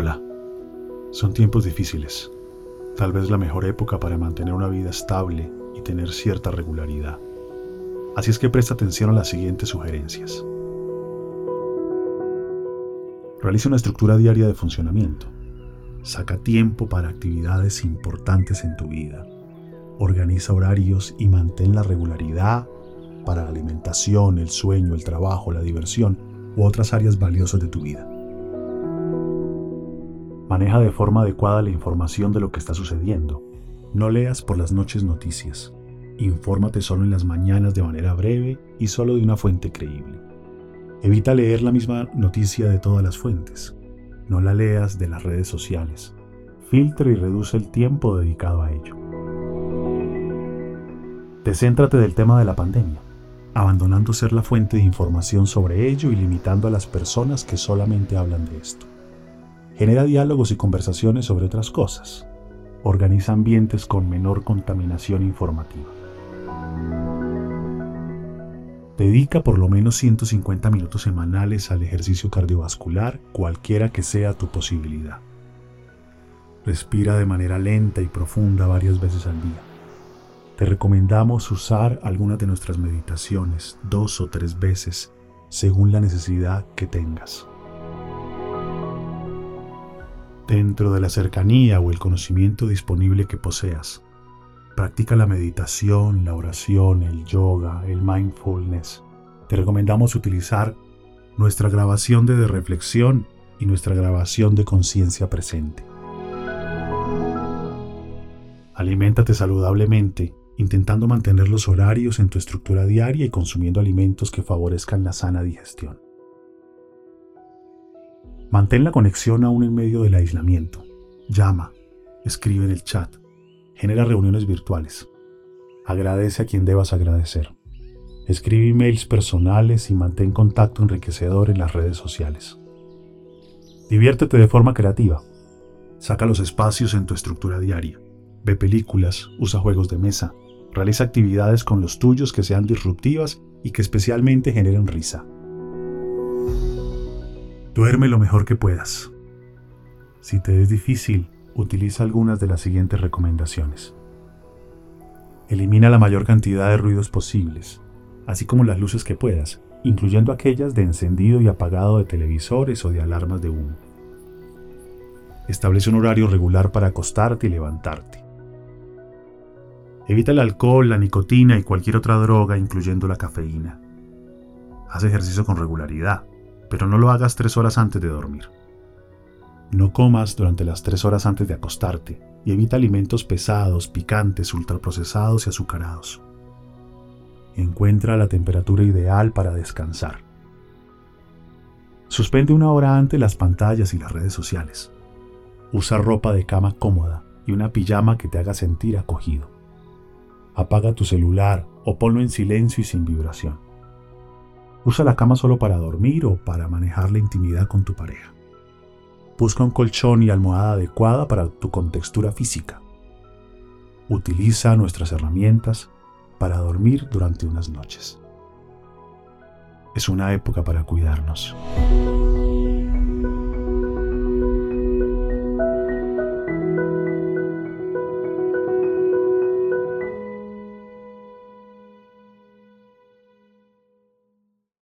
Hola, son tiempos difíciles, tal vez la mejor época para mantener una vida estable y tener cierta regularidad. Así es que presta atención a las siguientes sugerencias. Realiza una estructura diaria de funcionamiento. Saca tiempo para actividades importantes en tu vida. Organiza horarios y mantén la regularidad para la alimentación, el sueño, el trabajo, la diversión u otras áreas valiosas de tu vida. Maneja de forma adecuada la información de lo que está sucediendo. No leas por las noches noticias. Infórmate solo en las mañanas de manera breve y solo de una fuente creíble. Evita leer la misma noticia de todas las fuentes. No la leas de las redes sociales. Filtra y reduce el tiempo dedicado a ello. Descéntrate del tema de la pandemia, abandonando ser la fuente de información sobre ello y limitando a las personas que solamente hablan de esto. Genera diálogos y conversaciones sobre otras cosas. Organiza ambientes con menor contaminación informativa. Dedica por lo menos 150 minutos semanales al ejercicio cardiovascular, cualquiera que sea tu posibilidad. Respira de manera lenta y profunda varias veces al día. Te recomendamos usar algunas de nuestras meditaciones dos o tres veces según la necesidad que tengas dentro de la cercanía o el conocimiento disponible que poseas. Practica la meditación, la oración, el yoga, el mindfulness. Te recomendamos utilizar nuestra grabación de reflexión y nuestra grabación de conciencia presente. Aliméntate saludablemente, intentando mantener los horarios en tu estructura diaria y consumiendo alimentos que favorezcan la sana digestión. Mantén la conexión aún en medio del aislamiento. Llama, escribe en el chat, genera reuniones virtuales. Agradece a quien debas agradecer. Escribe emails personales y mantén contacto enriquecedor en las redes sociales. Diviértete de forma creativa. Saca los espacios en tu estructura diaria. Ve películas, usa juegos de mesa, realiza actividades con los tuyos que sean disruptivas y que especialmente generen risa. Duerme lo mejor que puedas. Si te es difícil, utiliza algunas de las siguientes recomendaciones. Elimina la mayor cantidad de ruidos posibles, así como las luces que puedas, incluyendo aquellas de encendido y apagado de televisores o de alarmas de humo. Establece un horario regular para acostarte y levantarte. Evita el alcohol, la nicotina y cualquier otra droga, incluyendo la cafeína. Haz ejercicio con regularidad pero no lo hagas tres horas antes de dormir. No comas durante las tres horas antes de acostarte y evita alimentos pesados, picantes, ultraprocesados y azucarados. Encuentra la temperatura ideal para descansar. Suspende una hora antes las pantallas y las redes sociales. Usa ropa de cama cómoda y una pijama que te haga sentir acogido. Apaga tu celular o ponlo en silencio y sin vibración. Usa la cama solo para dormir o para manejar la intimidad con tu pareja. Busca un colchón y almohada adecuada para tu contextura física. Utiliza nuestras herramientas para dormir durante unas noches. Es una época para cuidarnos.